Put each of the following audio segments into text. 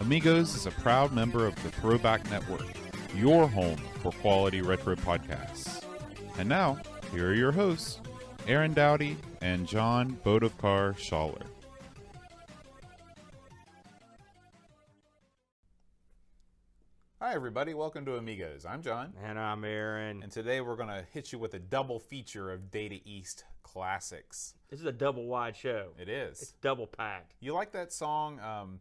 Amigos is a proud member of the Throwback Network, your home for quality retro podcasts. And now, here are your hosts, Aaron Dowdy and John Bodovkar Schaller. Hi, everybody. Welcome to Amigos. I'm John, And I'm Aaron. and today we're going to hit you with a double feature of Data East classics. This is a double wide show. It It's double packed. You like that song, um,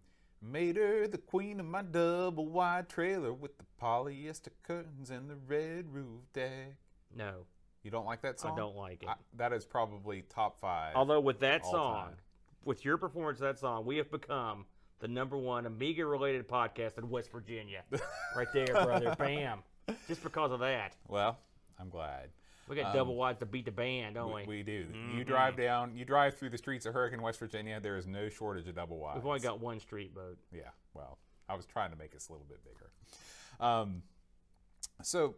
Made her the queen of my double wide trailer with the polyester curtains and the red roof deck? No, You don't like that song? I don't like it. I- that is probably top five. although with that song, time. with your performance of that song, we have become the number one Amiga related podcast in West Virginia. right there, brother. Bam. Just because of that. well, I'm glad. We got double wides to beat the band, don't we? Um, We, we do. Mm-hmm. You drive down, you drive through the streets of Hurricane, West Virginia. There is no shortage of double wides. We've only got one street boat. Yeah, well, I was trying to make us a little bit bigger. Um, so,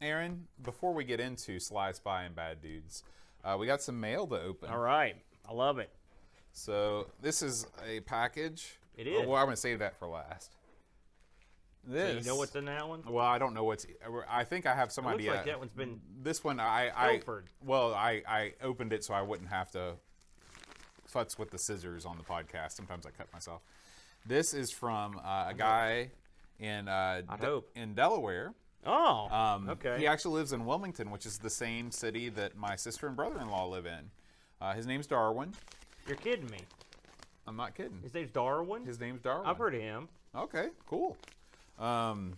Aaron, before we get into Sly Spy and Bad Dudes, uh, we got some mail to open. All right. I love it. So, this is a package. It Oh, well, I'm going to save that for last. So you know what's in that one? Well, I don't know what's. I think I have some It looks idea. like that one's been This one, I, I Pilfered. well, I, I opened it so I wouldn't have to futz with the scissors on the podcast. Sometimes I cut myself. This is from uh, a guy in uh, I De- hope. in Delaware. Oh. Um, okay. He actually lives in Wilmington, which is the same city that my sister and brother-in-law live in. Uh, his name's Darwin. You're kidding me. I'm not kidding. His name's Darwin? His name's Darwin. I've heard of him. Okay, cool. Um,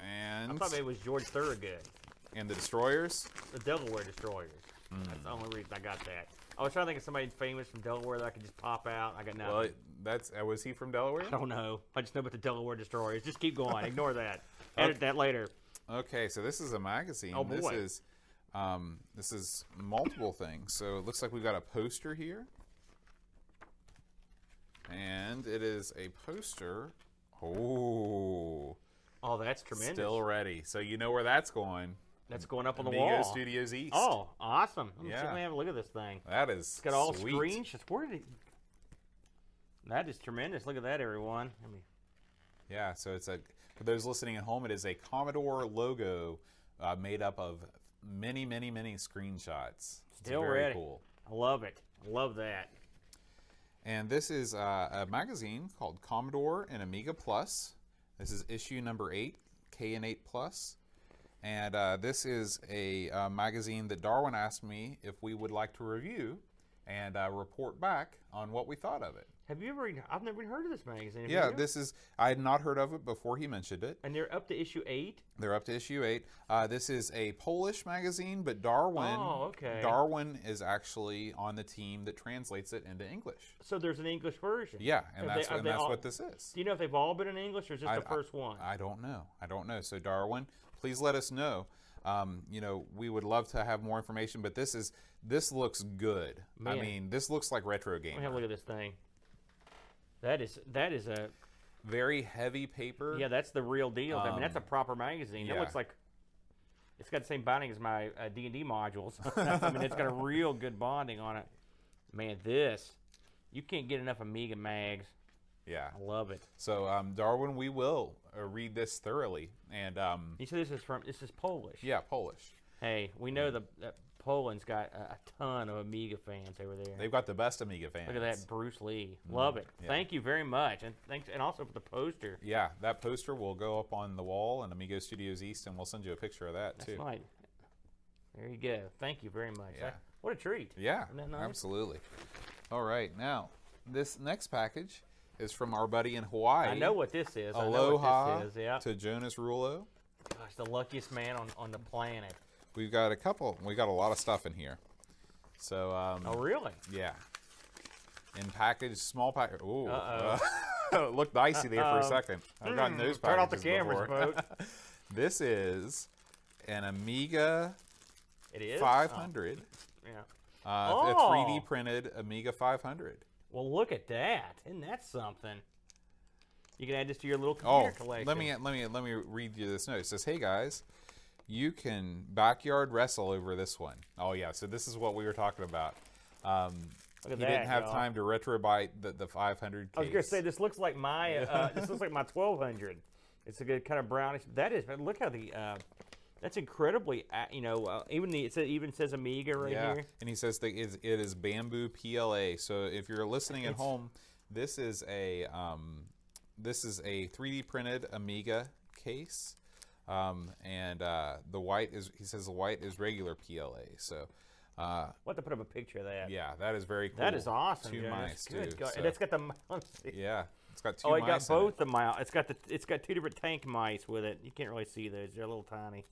and I thought maybe it was George Thorogood. and the Destroyers. The Delaware Destroyers. That's the only reason I got that. I was trying to think of somebody famous from Delaware that I could just pop out. I got nothing. Well, that's uh, was he from Delaware? I don't know. I just know about the Delaware Destroyers. Just keep going. Ignore that. Edit that later. Okay, so this is a magazine. Oh, This boy. is um, this is multiple things. So it looks like we've got a poster here, and it is a poster. Oh, Oh, that's tremendous. still ready. So you know where that's going. that's going up on the Amigo wall. Studios East. Oh, awesome. Let me, Yeah. me have a look at this thing. that is It's got all sweet. screenshots. Where did it? That is tremendous. Look at that, everyone. Me, Yeah, so it's a for those listening at home, it is a Commodore logo uh, made up of many, many, many screenshots. It's Still very ready. cool. I love it. I love that. And this is uh, a magazine called Commodore and Amiga Plus. This is issue number eight, K and 8 Plus. And uh, this is a uh, magazine that Darwin asked me if we would like to review and uh, report back on what we thought of it. Have you ever? I've never heard of this magazine. Have Yeah, you? this is, I had not heard of it before he mentioned it. And they're up to issue eight. They're up to issue eight. Uh, this is a Polish magazine, but Darwin, Oh, okay. Darwin is actually on the team that translates it into English. So there's an English version. Yeah, and Have that's, they- and that's all- what this is. Do you know if they've all been in English or is this I- the first one? I don't know. I don't know. So Darwin, please let us know. Um, you know, we would love to have more information, but this is this looks good. I mean, this looks like retro Let me have a look at this thing. That is that is a Very heavy paper. yeah. That's the real deal. I mean, that's a Um, proper magazine. That looks like it's got the same binding as my uh, D and D modules. I mean, it's got a real good bonding on it. Man, this you can't get enough Amiga mags. Yeah. I love it. So um, Darwin, we will uh, read this thoroughly, and um, You see, this is from this is Polish. yeah, Polish. Hey, we know the that Poland's got a, a ton of Amiga fans over there. They've got the best Amiga fans. Look at that, Bruce Lee. Love it. yeah. Thank you very much, and thanks, and also for the poster. Yeah, that poster will go up on the wall in Amigo Studios East, and we'll send you a picture of that That's too. right. There you go. Thank you very much. Yeah. That- what a treat. Yeah, nice? absolutely. All right, now this next package is from our buddy in Hawaii. I know what this is. I know Aloha what this is. Yeah. to Jonas Rulo. Gosh, the luckiest man on, on the planet. We've got a couple. We got a lot of stuff in here. So um, Oh, really? yeah, in package, small package. Ooh, Uh-oh. it looked dicey there for a second. I've gotten those Turn off the cameras, folks. This is an Amiga It is 500, Oh, yeah. uh, a Oh. 3D printed Amiga 500. Well, look at that. Isn't that something? You can add this to your little Oh, computer collection. let me let me let me read you this note. It says, "Hey guys, you can backyard wrestle over this one." Oh yeah, so this is what we were talking about. Um, he that, didn't have y'all. time to retrobright the, the 500 case. I was gonna say this looks like my uh, this looks like my 1200. It's a good kind of brownish. That is. but Look how the uh, that's incredibly. Uh, you know, uh, even the it even says Amiga right yeah, here. and he says it is, it is bamboo PLA. So if you're listening at It's- home, this is a um, this is a 3D printed Amiga case, um, and uh, the white is he says the white is regular PLA. So. Uh, What to put up a picture of that? yeah, that is very cool. That is awesome. Two mice Good too. God. so- And it's got the mouse. yeah, it's got two Oh, it got mice in it. both the mouse. It's got the it's got two different tank mice with it. You can't really see those. They're a little tiny.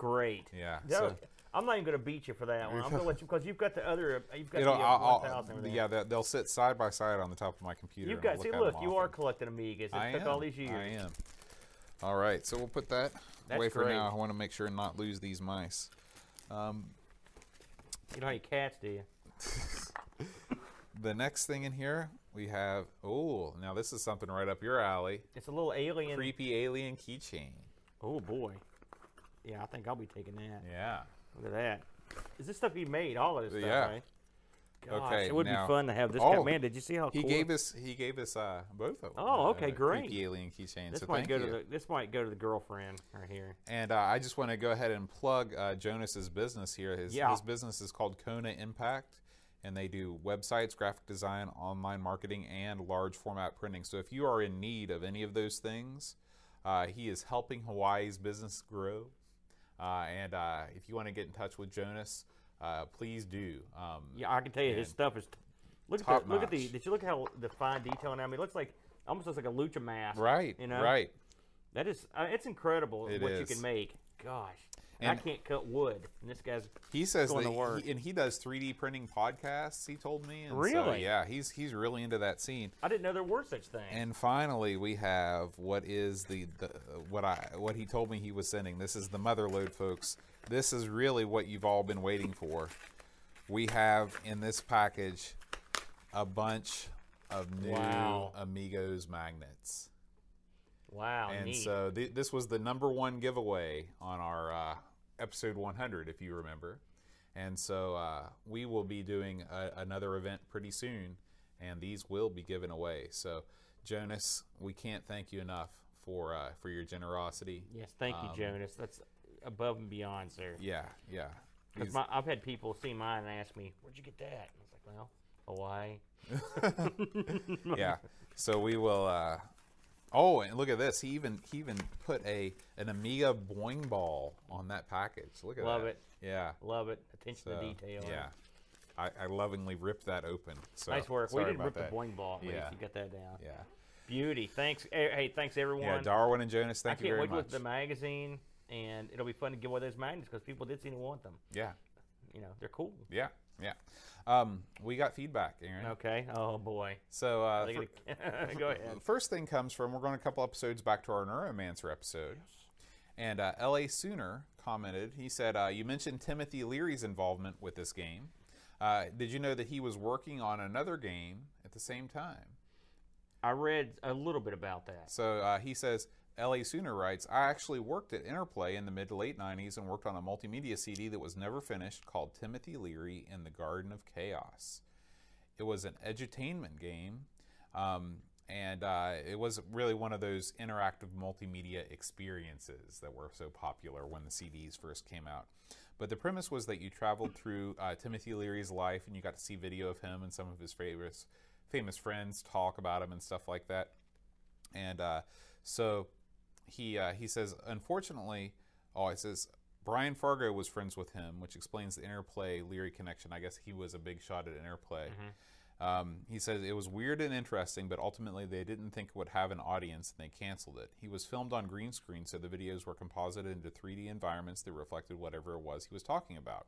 Great. Yeah, so- I'm not even gonna beat you for that one. I'm gonna let you because you've got the other. uh, You've got It'll, the uh, I'll, I'll- 1000 yeah, they- they'll sit side by side on the top of my computer. You've got I'll see. at Look, them you are collecting Amigas. It I took am. all these years. I am. All right, so we'll put that That's away for great. now. I want to make sure and not lose these mice. Um, You know how you cats do you? the next thing in here we have. Oh, now this is something right up your alley. It's a little alien. Creepy alien keychain. Oh boy. Yeah, I think I'll be taking that. Yeah. Look at that. Is this stuff he made? All of this stuff, Yeah. right? Gosh, Okay, it would now- be fun to have this. Oh, guy. Man, did you see how He cool? gave us. He gave us uh, both of them. Oh, okay, uh, great. Creepy alien keychain. this so might go you. to the. This might go to the girlfriend right here. And uh, I just want to go ahead and plug uh, Jonas's business here. His, Yeah. his business is called Kona Impact, and they do websites, graphic design, online marketing, and large format printing. So if you are in need of any of those things, uh, he is helping Hawaii's business grow. Uh, and uh, if you want to get in touch with Jonas, uh, please do. Um, Yeah, I can tell you his stuff is. Look at the, look at the. Did you look at how the fine detail now? I mean, it looks like almost looks like a lucha mask. Right. You know. Right. That is. Uh, it's incredible It what you can make. Gosh. And, And- I can't cut wood, and this guy's. He says Going that to work. he, and he does 3D printing podcasts. He told me. And So, Really? yeah, he's he's really into that scene. I didn't know there were such things. And finally, we have what is the, the what I what he told me he was sending. This is the mother load, folks. This is really what you've all been waiting for. We have in this package a bunch of new Wow. Amigos magnets. wow. and neat. so th- this was the number one giveaway on our uh, episode 100, if you remember. And so uh, we will be doing a- another event pretty soon, and these will be given away. So Jonas, we can't thank you enough for uh, for your generosity. yes, thank you, um, Jonas. That's above and beyond, sir. Yeah, yeah. Because I've had people see mine and ask me, "Where'd you get that?" And I was like, "Well, Hawaii." yeah. So we will. Uh, oh, and look at this. He even he even put a an Amiga boing ball on that package. Look at Love that. it. Yeah. Love it. Attention So, to detail. Yeah. I, I lovingly ripped that open. So Nice work. We didn't about rip that. the boing ball. Least Yeah. you got that down. Yeah. Beauty. Thanks. eh, Hey, thanks everyone. Yeah, Darwin and Jonas, I thank can't you very wait to much. look at the magazine, and it'll be fun to give away those magnets because people did seem to want them. yeah, You know, they're cool. yeah, yeah. Um, we got feedback, Aaron. Okay. Oh boy. So uh, fir- gotta- Go ahead. first thing comes from we're going a couple episodes back to our Neuromancer episode, and uh, L.A. Sooner commented. He said, uh, "You mentioned Timothy Leary's involvement with this game. Uh, did you know that he was working on another game at the same time?" I read a little bit about that. So uh, he says, L.A. Sooner writes, I actually worked at Interplay in the mid to late 90s and worked on a multimedia CD that was never finished called Timothy Leary in the Garden of Chaos. It was an edutainment game, um, and uh, it was really one of those interactive multimedia experiences that were so popular when the CDs first came out. But the premise was that you traveled through uh, Timothy Leary's life and you got to see video of him and some of his famous, famous friends talk about him and stuff like that. And uh, so he uh, he says, unfortunately, oh, he says Brian Fargo was friends with him, which explains the interplay Leary connection. I guess he was a big shot at interplay. Um, he says it was weird and interesting, but ultimately they didn't think it would have an audience and they canceled it. He was filmed on green screen, so the videos were composited into 3D environments that reflected whatever it was he was talking about.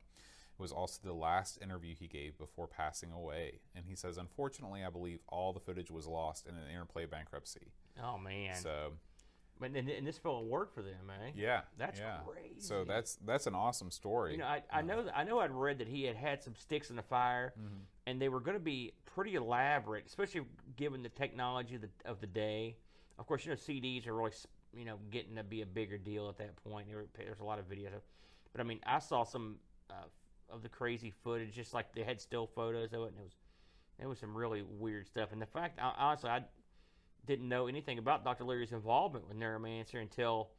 It was also the last interview he gave before passing away. And he says, Unfortunately, I believe all the footage was lost in an interplay bankruptcy. Oh man. So, and, and this felt work for them, eh? yeah. That's yeah. crazy. So that's that's an awesome story. You know, I, I know that I know I'd read that he had had some sticks in the fire, Mm-hmm. and they were going to be pretty elaborate, especially given the technology of the, of the day. Of course, you know CDs are really you know getting to be a bigger deal at that point. There's a lot of videos, but I mean, I saw some uh, of the crazy footage, just like they had still photos of it, and it was there was some really weird stuff. And the fact, I, honestly, I didn't know anything about Dr. Leary's involvement with Neuromancer until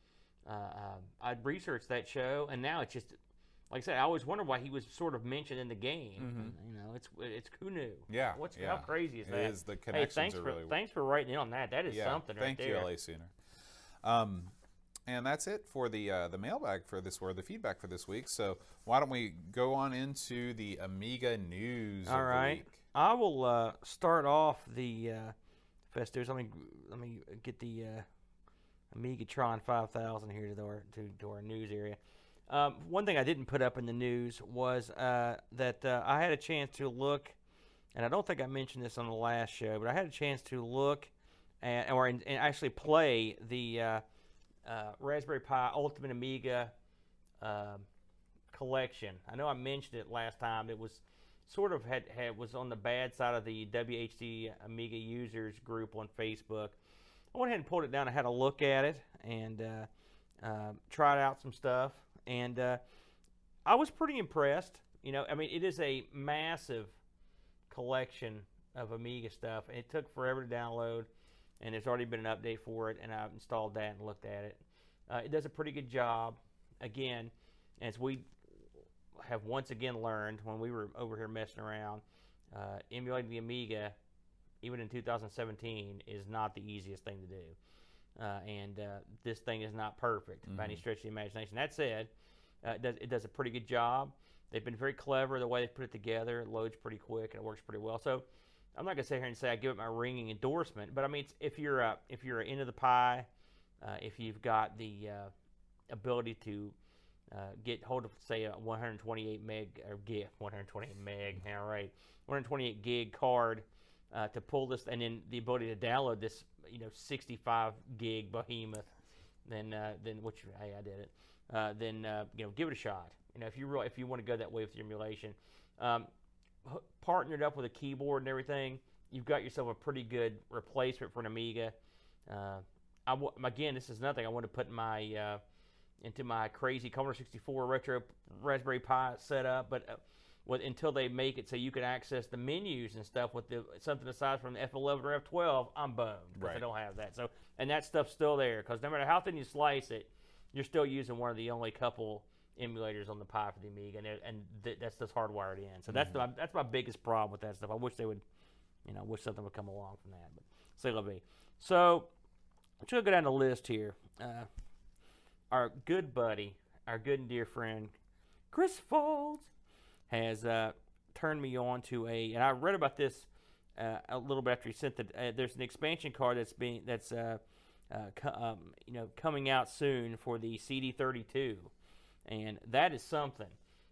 uh, uh, I'd researched that show, and now it's just like I said, I always wondered why he was sort of mentioned in the game. And, you know, it's it's who knew? Mm-hmm. Yeah, What's yeah. how crazy is It that? is. The hey, thanks for really- thanks for writing in on that. That is yeah, something thank right you, there. LA Sooner. Um, and that's it for the uh, the mailbag for this or the feedback for this week. So why don't we go on into the Amiga news? All of right, The week. All right I will uh, start off the uh, Let me let me get the uh, Amigatron 5000 here to our to, to our news area. Um, one thing I didn't put up in the news was uh, that uh, I had a chance to look, and I don't think I mentioned this on the last show, but I had a chance to look at, or and actually play the uh, uh, Raspberry Pi Ultimate Amiga um collection. I know I mentioned it last time. It was sort of had, had was on the bad side of the WHD Amiga users group on Facebook. I went ahead and pulled it down. I had a look at it and uh, uh, tried out some stuff, and uh, I was pretty impressed. You know, I mean, it is a massive collection of Amiga stuff. It took forever to download, and there's already been an update for it, and I've installed that and looked at it. Uh, it does a pretty good job. Again, as we have once again learned when we were over here messing around, uh, emulating the Amiga, even in 2017, is not the easiest thing to do. Uh, and uh, this thing is not perfect by any stretch of the imagination. That said, uh, it, does, it does a pretty good job. They've been very clever the way they put it together. It loads pretty quick and it works pretty well. So I'm not gonna sit here and say I give it my ringing endorsement, but I mean, it's, if you're uh, if you're into the pie, uh, if you've got the uh, ability to uh, get hold of say a 128 meg or gig 128 meg all right. 128 gig card uh, to pull this and then the ability to download this you know 65 gig behemoth then uh, then which hey I did it. Uh, then uh, you know give it a shot. You know if you really if you want to go that way with your emulation. Um, partnered up with a keyboard and everything you've got yourself a pretty good replacement for an Amiga. Uh, I w- again this is nothing I want to put my uh, into my crazy Commodore 64 retro Raspberry Pi setup, but uh, with, until they make it so you can access the menus and stuff with the something aside from the F11 or F12, I'm bummed because I don't have that. So and that stuff's still there because no matter how thin you slice it, you're still using one of the only couple emulators on the Pi for the Amiga, and, it, and th- that's just hardwired in. So that's the, that's my biggest problem with that stuff. I wish they would, you know, I wish something would come along from that. But say la vie. So I'm just gonna go down the list here. Uh, our good buddy, our good and dear friend, Chris Folds, has uh, turned me on to a, and I read about this uh, a little bit after he sent the. Uh, there's an expansion card that's being that's uh, uh, co- um, you know coming out soon for the CD32, and that is something.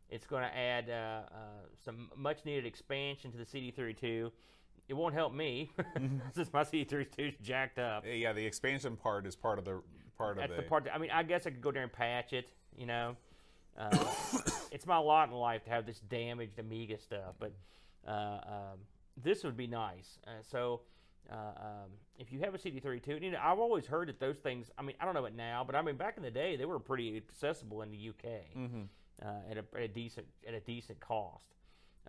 It's going to add uh, uh, some much needed expansion to the CD32. It won't help me since my CD32 is jacked up. Yeah, the expansion part is part of the part That's of the part. That, I mean, I guess I could go there and patch it. You know, uh, it's my lot in life to have this damaged Amiga stuff, but uh, um, this would be nice. Uh, so, uh, um, if you have a CD32, and, you know, I've always heard that those things. I mean, I don't know it now, but I mean, back in the day, they were pretty accessible in the UK uh, at, a, at a decent at a decent cost.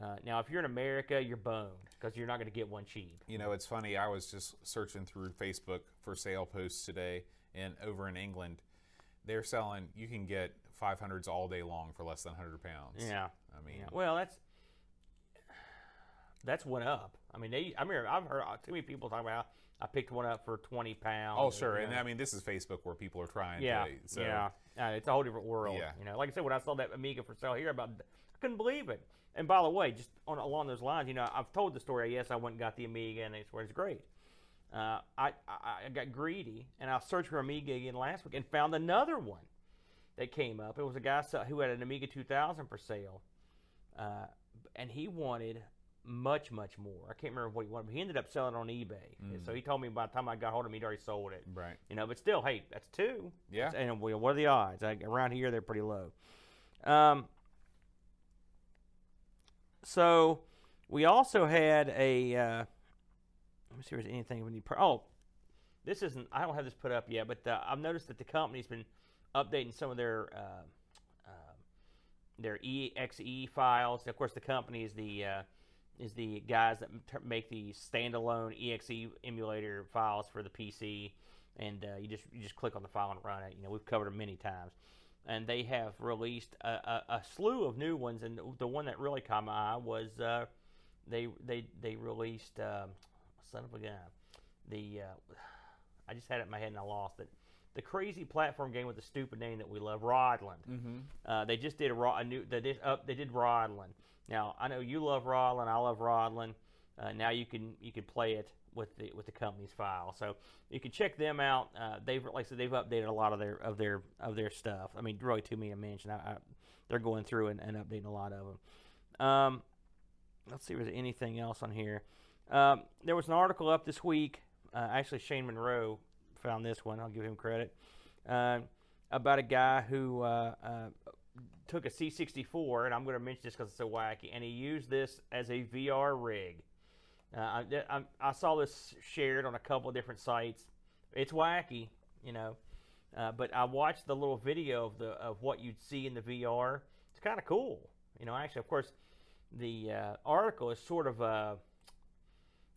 Uh, now, if you're in America, you're boned because you're not going to get one cheap. You know, it's funny. I was just searching through Facebook for sale posts today, and over in England, they're selling. You can get 500s all day long for less than 100 pounds. Yeah. I mean, Yeah, well, that's that's one up. I mean, they. I mean, I've heard too many people talk about. I picked one up for twenty pounds. oh sure, you and. I mean, this is Facebook where people are trying. yeah, to, so, yeah, Uh, it's a whole different world. Yeah. You know, like I said, when I saw that Amiga for sale here, about I couldn't believe it. And by the way, just on along those lines, you know, I've told the story. Yes, I went and got the Amiga, and it's where it's great. Uh, I, I I got greedy, and I searched for Amiga again last week and found another one that came up. It was a guy who had an Amiga 2000 for sale uh, and he wanted much, much more. I can't remember what he wanted, but he ended up selling it on eBay. Mm. So he told me by the time I got hold of him, he'd already sold it. Right. You know, but still, hey, that's two. Yeah. And well, what are the odds? Like, around here, they're pretty low. Um, so we also had a. Uh, let me see if there's anything we need. Per- oh, this isn't. I don't have this put up yet, but I've noticed that the company's been updating some of their uh, uh, their exe files. Of course, the company is the uh, is the guys that make the standalone exe emulator files for the PC, and uh, you just you just click on the file and run it. You know, we've covered them many times, and they have released a, a, a slew of new ones. And the one that really caught my eye was uh, they they they released um, son of a gun the uh, I just had it in my head and I lost it. The crazy platform game with the stupid name that we love, Rodland. Mm-hmm. Uh, they just did a, a new. They did up. They did Rodland. Now I know you love Rodland. I love Rodland. Uh, now you can you can play it with the with the company's file. So you can check them out. Uh, they've like I said they've updated a lot of their of their of their stuff. I mean, really too many to mention. I, I, they're going through and, and updating a lot of them. Um, let's see if there's anything else on here. Um, there was an article up this week. Uh, actually, Shane Monroe found this one. I'll give him credit. Uh, about a guy who uh, uh, took a C64, and I'm going to mention this because it's so wacky, and he used this as a VR rig. Uh, I, I, I saw this shared on a couple of different sites. It's wacky, you know, but I watched the little video of the of what you'd see in the VR. It's kind of cool, you know. Actually, of course, the article is sort of uh,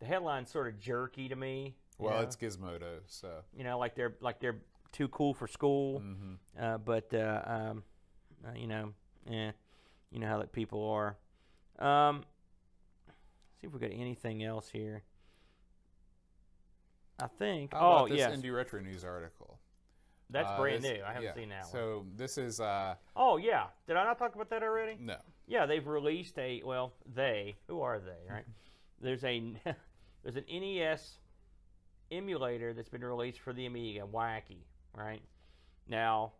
the headline's sort of jerky to me. Well, know? it's Gizmodo, so. you know, like they're like they're too cool for school. Mm-hmm. Uh, but uh, um, uh, you know, eh, you know how that people are. Um, see if we got anything else here. I think. How oh yes, Indie Retro News article? that's Uh, brand this- new. I haven't yeah. seen that one. So this is uh Oh yeah, did I not talk about that already? no. Yeah, they've released a well, they who are they, right? there's a there's an NES emulator that's been released for the Amiga, Wacky, right? Now,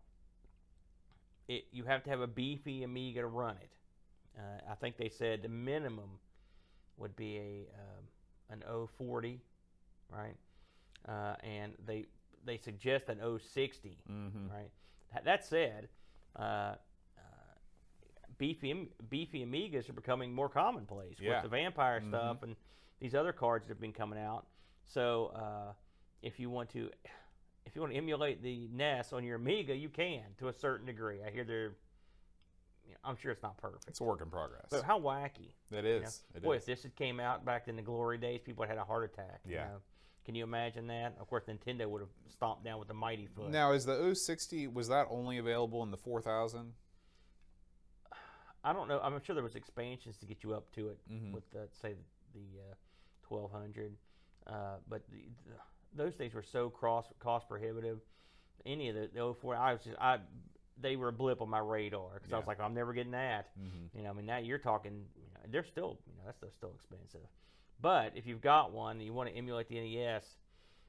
it you have to have a beefy Amiga to run it. Uh, I think they said the minimum would be a um, an 040, right? Uh, and they they suggest an 060 Mm-hmm. right? That- said, uh, beefy beefy Amigas are becoming more commonplace Yeah. with the Vampire Mhm. stuff and these other cards that have been coming out. So uh, if you want to, if you want to emulate the NES on your Amiga, you can to a certain degree. I hear they're, you know, I'm sure it's not perfect, It's a work in progress. but how wacky! It you know? It Boy, is. if this had came out back in the glory days, people had a heart attack. you Yeah. know? Can you imagine that? Of course, Nintendo would have stomped down with the mighty foot. Now, is the 060 was that only available in the 4000? I don't know. I'm sure there was expansions to get you up to it Mhm. with the, say the uh, 1200, uh, but the, the, those things were so cost cost prohibitive. Any of the, the 04, I was just I they were a blip on my radar because I was like I'm never getting that. Mm-hmm. You know, I mean now you're talking. You know, they're still you know that stuff's still expensive. But if you've got one and you want to emulate the NES,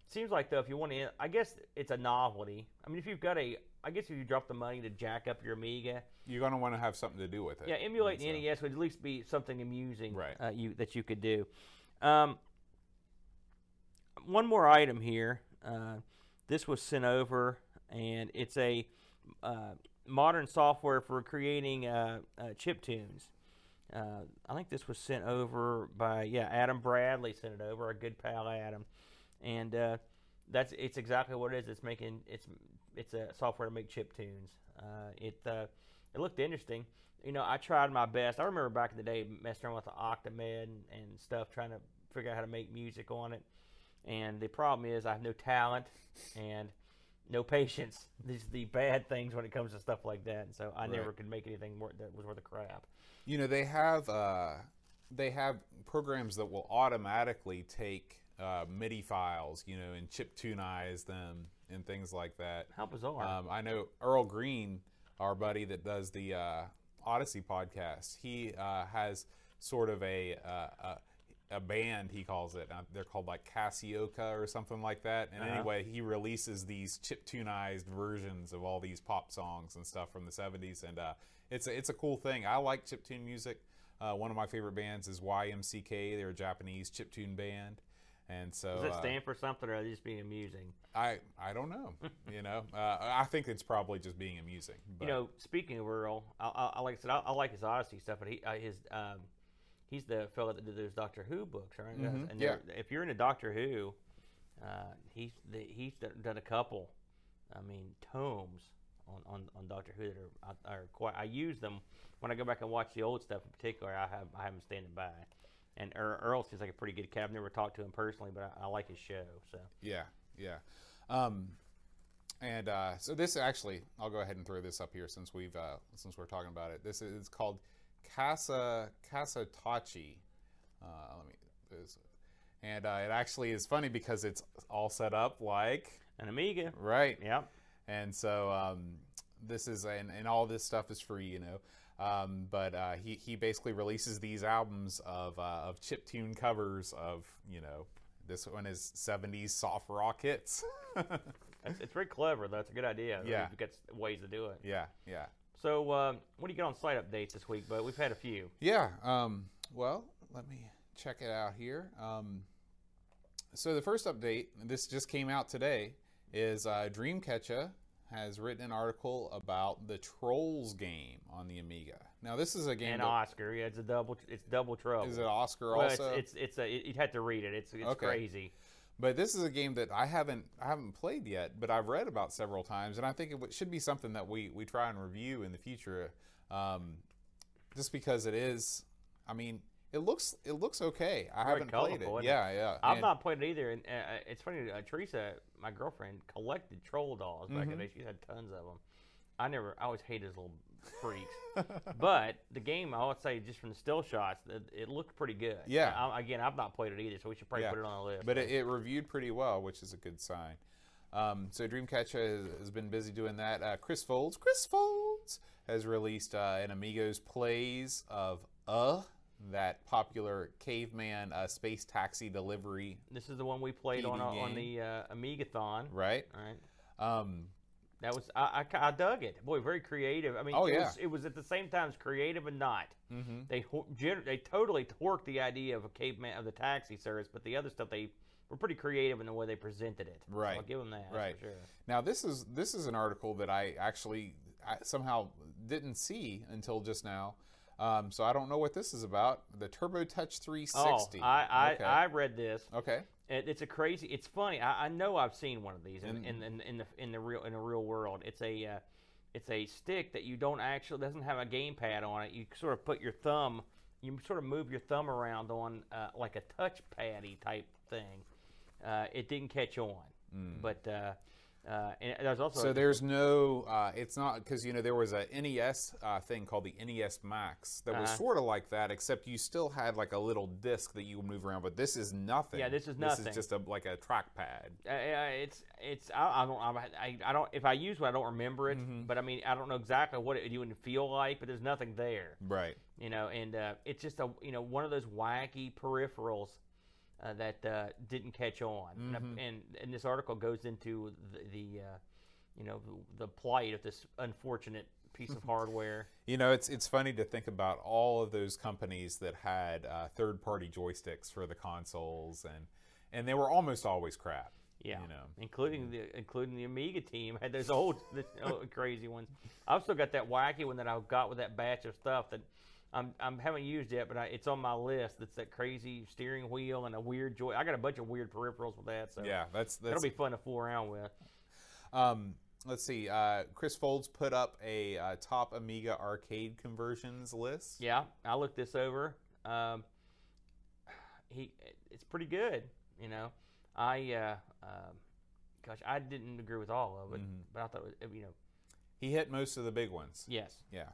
seems like though if you want to, I guess it's a novelty. I mean if you've got a, I guess if you drop the money to jack up your Amiga, You're going to want to have something to do with it. yeah, emulating the so- NES would at least be something amusing, Right. Uh, you that you could do. Um, one more item here. Uh, this was sent over, and it's a uh, modern software for creating uh, uh, chip tunes. Uh, I think this was sent over by yeah Adam Bradley sent it over, our good pal Adam, and uh, that's it's exactly what it is. It's making it's it's a software to make chip tunes. Uh, it uh, it looked interesting. You know, I tried my best. I remember back in the day messing around with the Octamed and, and stuff, trying to figure out how to make music on it. And the problem is, I have no talent and no patience. These are the bad things when it comes to stuff like that. And so I never could make anything wor- that was worth a crap. You know, they have uh, they have programs that will automatically take uh, MIDI files, you know, and chip tunize them and things like that. How bizarre! Um, I know Earl Green, our buddy that does the uh, Odyssey podcast. He uh, has sort of a, uh, uh, a band he calls it. Uh, they're called like Cassioca or something like that. And Uh-huh. anyway, he releases these chip tunized versions of all these pop songs and stuff from the 70s, and uh, it's a, it's a cool thing. I like chip tune music. Uh, one of my favorite bands is YMCK. They're a Japanese chip tune band, and so Does that uh, stand for something, or is it just being amusing? I I don't know. you know, uh, I think it's probably just being amusing. But, You know, speaking of Earl, I, I, I like I said, I, I like his Odyssey stuff, but he uh, his um, he's the fellow that did those Doctor Who books, right? Mhm, And yeah. if you're into Doctor Who, uh, he's the, he's done- a couple, I mean, tomes on, on, on Doctor Who that are, are quite. I use them when I go back and watch the old stuff in particular. I have I have him standing by, and Earl, Earl seems like a pretty good cat. I've never talked to him personally, but I, I like his show. So Yeah, yeah. Um, and uh, so this actually, I'll go ahead and throw this up here since we've uh, since we're talking about it. This is called Casa Casa Tachi. Uh, let me. This, and uh, it actually is funny because it's all set up like an Amiga, right. yeah. And so um, this is and, and all this stuff is free, you know. Um, but uh, he he basically releases these albums of uh, of chip tune covers of you know this one is 70s soft rock hits. It's, it's very clever. though. That's a good idea. Yeah. You've got ways to do it. yeah, yeah, So, um, what do you get on site updates this week? But we've had a few. yeah. Um, well, let me check it out here. Um, so the first update, this just came out today, is uh, Dreamcatcher has written an article about the Trolls game on the Amiga. Now this is a game. And that- Oscar, yeah, it's a double. It's double trouble. is it Oscar well, also? it's it's, it's a. You'd have to read it. It's it's Okay. crazy. But this is a game that I haven't I haven't played yet, but I've read about several times, and I think it should be something that we we try and review in the future. Um, just because it is, I mean, it looks it looks okay. I Very haven't played it. Yeah, yeah. I've And- not played it either, and uh, it's funny. Uh, Teresa, my girlfriend, collected troll dolls back in the Mm-hmm. day. She had tons of them. I never. I always hated those little freaks. but the game, I would say, just from the still shots, it, it looked pretty good. Yeah. I, again, I've not played it either, so we should probably Yeah. put it on the list. but it, it reviewed pretty well, which is a good sign. Um, so Dreamcatcher has, has been busy doing that. Uh, Chris Folds, Chris Folds has released uh, an Amigos plays of uh that popular caveman uh, space taxi delivery, this is the one we played on uh, on the uh, Amigathon. right? All right. Um, That was I, I, I dug it. Boy, very creative. I mean, Oh, it, yeah. was, it was at the same time creative and not. mhm. They gener- they totally torqued the idea of a caveman of the taxi service, but the other stuff they were pretty creative in the way they presented it. So Right. I'll give them that. Right. For sure. Now this is this is an article that I actually I somehow didn't see until just now. Um, so I don't know what this is about. The Turbo Touch 360. Oh, I I, okay. I read this. okay. It, it's a crazy. It's funny. I, I know I've seen one of these in, in, in, in the in the real in the real world. It's a uh, it's a stick that you don't actually doesn't have a game pad on it. You sort of put your thumb. You sort of move your thumb around on uh, like a touch paddy type thing. Uh, it didn't catch on, but uh, and there's also. So there's no. Uh, it's not because you know there was a NES uh, thing called the NES Max that was Uh-huh. sort of like that, except you still had like a little disc that you would move around. But this is nothing. Yeah, this is nothing This is just a like a trackpad. Uh, it's it's I, I don't I, I don't if I use one I don't remember it, Mm-hmm. but I mean I don't know exactly what it would feel like, but there's nothing there. Right. you know, and uh, it's just a you know one of those wacky peripherals uh, that uh, didn't catch on, And- Mm-hmm. and and this article goes into the, the uh, you know the, the plight of this unfortunate piece of hardware. You know, it's it's funny to think about all of those companies that had uh, third-party joysticks for the consoles, and and they were almost always crap. Yeah, You know. including the including the Amiga team had those old the, oh, crazy ones. I've still got that wacky one that I got with that batch of stuff that I'm I'm haven't used yet, but I, it's on my list. That's that crazy steering wheel and a weird joy. I got a bunch of weird peripherals with that, so Yeah, that's that'll be fun to fool around with. Um, let's see. Uh, Chris Folds put up a uh, top Amiga arcade conversions list. Yeah, I looked this over. Um, he, it's pretty good. You know, I, uh, um, gosh, I didn't agree with all of it, Mm-hmm. but I thought, it was, you know, He hit most of the big ones. yes, Yeah,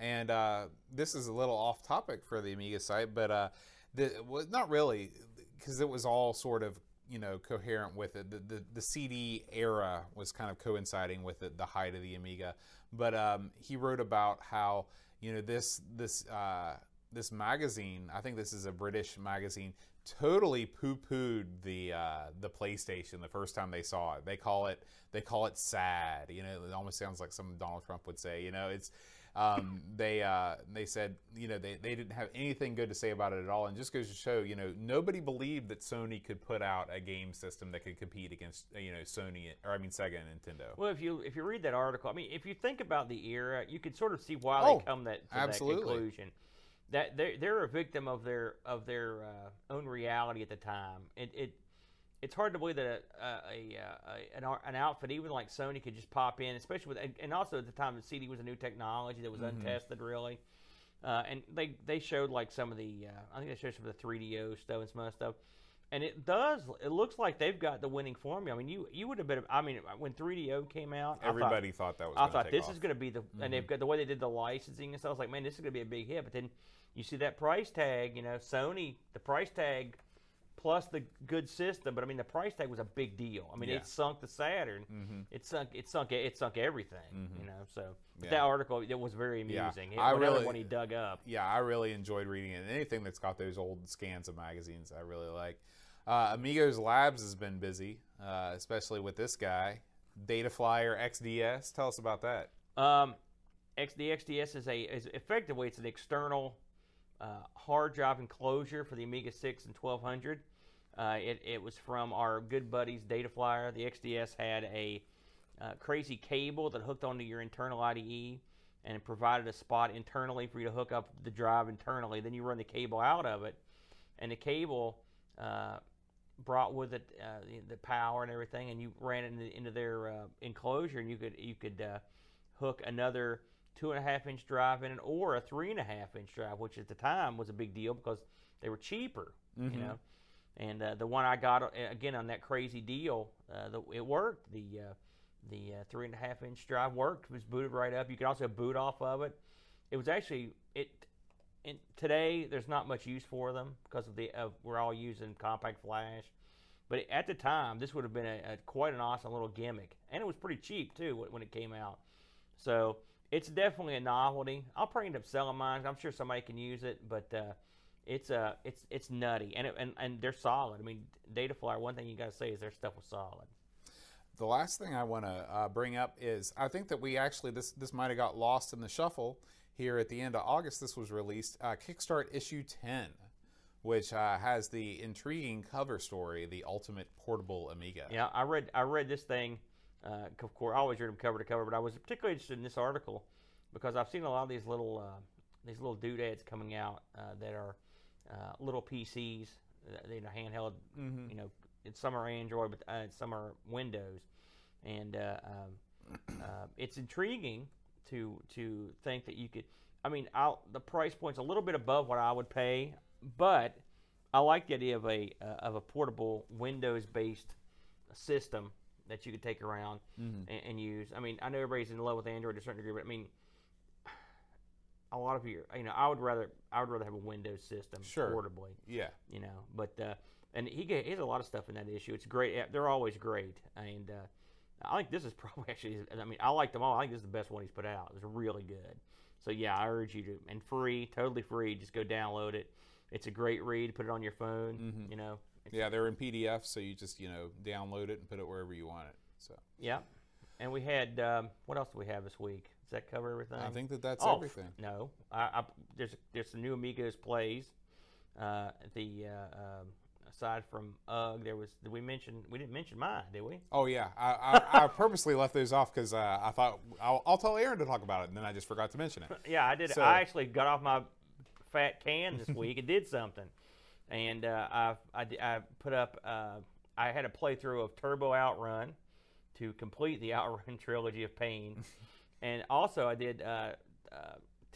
and uh, this is a little off topic for the Amiga site, but uh, the well, not really, because it was all sort of you know coherent with it. The, the the CD era was kind of coinciding with it, the height of the Amiga. But um, he wrote about how you know this this uh, this magazine, I think this is a British magazine, totally poo-pooed the uh, the PlayStation the first time they saw it. They call it they call it sad. You know, it almost sounds like something Donald Trump would say. You know, it's um, they uh, they said you know they, they didn't have anything good to say about it at all, and just goes to show you know nobody believed that Sony could put out a game system that could compete against you know Sony or I mean Sega and Nintendo. Well, if you if you read that article, I mean, if you think about the era, you can sort of see why Oh, they come that to absolutely. that conclusion. That they're they're a victim of their of their uh, own reality at the time. It, it it's hard to believe that a, a, a, an, an outfit, even like Sony, could just pop in, especially with and- also at the time the CD was a new technology that was untested really. Uh, and they they showed like some of the uh, I think they showed some of the 3DO stuff and some other stuff. And it does. It looks like they've got the winning formula. I mean, you you would have been. I mean, when 3DO came out, I thought- Everybody thought, that was. I thought this off. Mm-hmm. is going to be the, and they've got the way they did the licensing and stuff. I was like, man, this is going to be a big hit. But then you see that price tag, you know, Sony, the price tag plus the good system. But I mean, the price tag was a big deal. I mean, Yeah. it sunk the Saturn. It sunk. It sunk. It sunk everything. You know, so Yeah. that article it was very Yeah. amusing. It, I really- one he dug up. yeah, I really enjoyed reading it. And anything that's got those old scans of magazines, I really like. Uh, Amigos Labs has been busy, uh, especially with this guy, Data Flyer XDS. Tell us about that. Um, X, the XDS is a is effectively it's an external uh, hard drive enclosure for the Amiga 6 and 1200. Uh, it, it was from our good buddies Data Flyer. The XDS had a uh, crazy cable that hooked onto your internal IDE and it provided a spot internally for you to hook up the drive internally. Then you run the cable out of it, and the cable uh, brought with it uh, the, power and everything, and you ran it into, into their uh, enclosure, and you could you could uh, hook another two and a half inch drive in it or a three and a half inch drive, which at the time was a big deal because they were cheaper, you know. And uh, the one I got uh, again on that crazy deal, uh, the, it worked. The uh, the three and a half inch drive worked. It was booted right up. You could also boot off of it. It was actually it. And today, there's not much use for them because of the of we're all using compact flash. But at the time, this would have been a, a quite an awesome little gimmick, and it was pretty cheap too when- when it came out. So it's definitely a novelty. I'll probably end up selling mine. I'm sure somebody can use it, but uh, it's uh, it's it's nutty, and it, and and they're solid. I mean, Dataflyer. One thing you got to say is their stuff was solid. The last thing I want to uh, bring up is I think that we actually this this might have got lost in the shuffle here at the end of August. This was released uh, Kickstart issue ten, which uh, has the intriguing cover story, the ultimate portable Amiga. Yeah, I read I read this thing. Uh, of course, I always read them cover to cover, but I was particularly interested in this article because I've seen a lot of these little uh, these little doodads coming out uh, that are uh, little PCs, you know, handheld. You know, it's, some are Android, but uh, some are Windows, and uh, um, uh, it's intriguing to to think that you could. I mean, I'll, the price point's a little bit above what I would pay, but I like the idea of a uh, of a portable Windows based system that you could take around and, and use. I mean, I know everybody's in love with Android to a certain degree, but I mean, a lot of you, you know, I would rather I would rather have a Windows system Sure. portably, Yeah. you know. But uh, and he ga- he has a lot of stuff in that issue. It's great. They're always great, and uh, I think this is probably actually. I mean, I like them all. I think this is the best one he's put out. It's really good. So yeah, I urge you to and free, totally free. Just go download it. It's a great read. Put it on your phone. You know. Yeah, they're in PDF, so you just you know download it and put it wherever you want it. So Yeah. And we had um, what else do we have this week? Does that cover everything? I think that that's Oh, everything. No, I, I, there's there's some new Amigos plays. Uh, the uh, um, aside from Ugh, there was did we mention we didn't mention mine, did we? Oh yeah, I, I, I purposely left those off because uh, I thought I'll, I'll tell Aaron to talk about it, and then I just forgot to mention it. Yeah, I did. So- I actually got off my fat can this week and did something, and uh, I, I put up. Uh, I had a playthrough of Turbo Outrun to complete the Outrun trilogy of pain, and also I did uh, uh,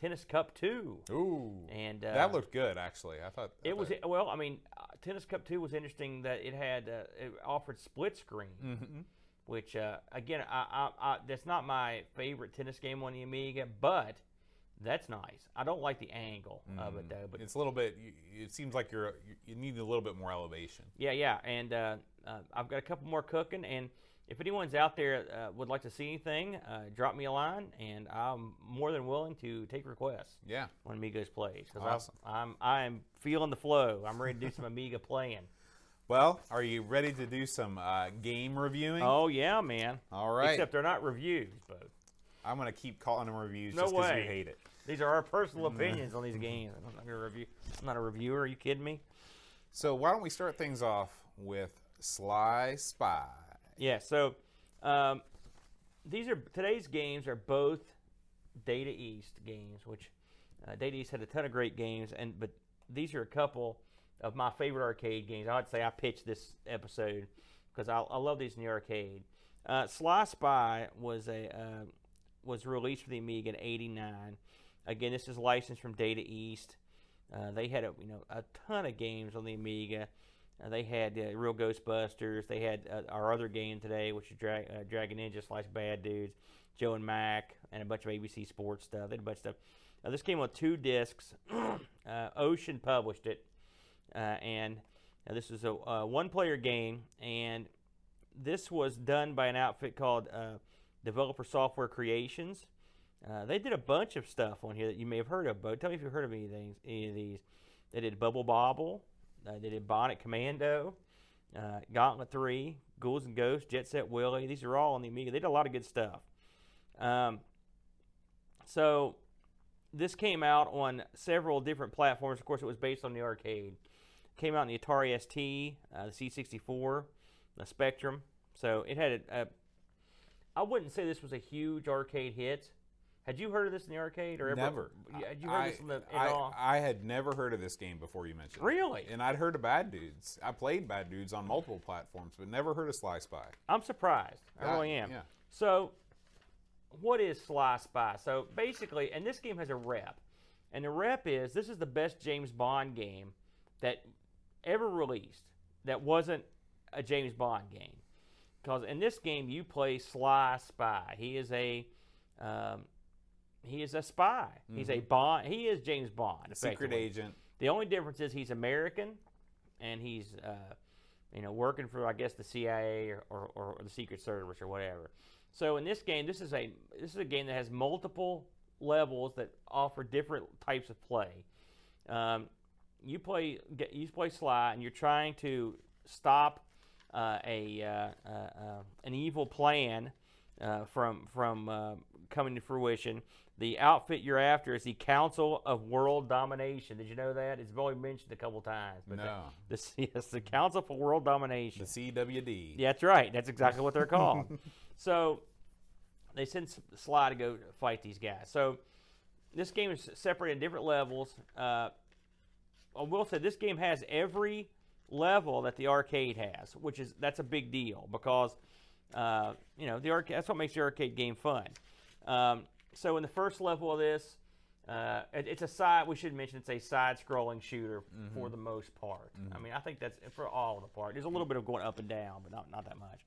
Tennis Cup Two. Ooh, And uh, that looked good actually. I thought I It was thought- well. I mean, uh, Tennis Cup Two was interesting that it had uh, it offered split screen, Mm-hmm. which uh, again, I, I, I, that's not my favorite tennis game on the Amiga, but that's nice. I don't like the angle of it though, but It's a little bit. It seems like you're you- you need a little bit more elevation. yeah, yeah. And uh, uh, I've got a couple more cooking, and if anyone's out there uh, would like to see anything, uh, drop me a line, and I'm more than willing to take requests Yeah. when Amigos plays. 'cause Awesome. I'm I'm feeling the flow. I'm ready to do some Amiga playing. Well, are you ready to do some uh, game reviewing? Oh yeah, man. All right. Except they're not reviews, but I'm going to keep calling them reviews No just because you hate it. these are our personal opinions on these games. I'm not gonna review. I'm not a reviewer. Are you kidding me? So why don't we start things off with Sly Spy? Yeah. So um, these are today's games are both Data East games, which uh, Data East had a ton of great games, and but these are a couple of my favorite arcade games. I would say I pitched this episode because I, I love these in the arcade. Uh, Sly Spy was a uh, was released for the Amiga in '89. Again, this is licensed from Data East. Uh, they had a you know a ton of games on the Amiga. Uh, they had uh, Real Ghostbusters. They had uh, our other game today, which is Dra- uh, Dragon Ninja slash Bad Dudes, Joe and Mac, and a bunch of ABC Sports stuff. They had a bunch of stuff. Uh, this came on two discs. uh, Ocean published it, and this is a uh, one-player game. And this was done by an outfit called Developer Software Creations. They did a bunch of stuff on here that you may have heard of. Bo, tell me if you've heard of. Any of these. They did Bubble Bobble. Uh, they did Bionic Commando, uh, Gauntlet 3, Ghouls and Ghosts, Jet Set Willy. These are all on the Amiga. They did a lot of good stuff. Um, so this came out on several different platforms. Of course, it was based on the arcade. Came out in the Atari ST, uh, the C64, the Spectrum. So it had a, a. I wouldn't say this was a huge arcade hit. Had you heard of this in the arcade or ever? Never. Had you heard I, this in the in I, all? I had never heard of this game before you mentioned it. Really? And I'd heard of Bad Dudes. I played Bad Dudes on multiple platforms, but never heard of Sly Spy. I'm surprised. I Ah, really am. yeah. So, what is Sly Spy? So basically, and this game has a rep, and the rep is this is the best James Bond game that ever released that wasn't a James Bond game. Because in this game you play Sly Spy. He is a um, he is a spy. He's a Bond. He is James Bond. A Secret agent. The only difference is he's American, and he's uh, you know working for I guess the CIA or, or, or the Secret Service or whatever. So in this game, this is a this is a game that has multiple levels that offer different types of play. Um, you play you play Sly, and you're trying to stop uh, a uh, uh, uh, an evil plan uh, from from uh, coming to fruition. The outfit you're after is the Council of World Domination. Did you know that? It's only mentioned a couple times. But No. The, the, yes, the Council for World Domination. The CWD. Yeah, that's right. That's exactly what they're called. so they send Sly to go fight these guys. So this game is separated in different levels. Uh, I will say this game has every level that the arcade has, which is that's a big deal because uh, you know the arcade. That's what makes the arcade game fun. Um, so in the first level of this, uh, it- it's a side. We should mention it's a side-scrolling shooter for the most part. I mean, I think that's for all the part. There's a little bit of going up and down, but not not that much.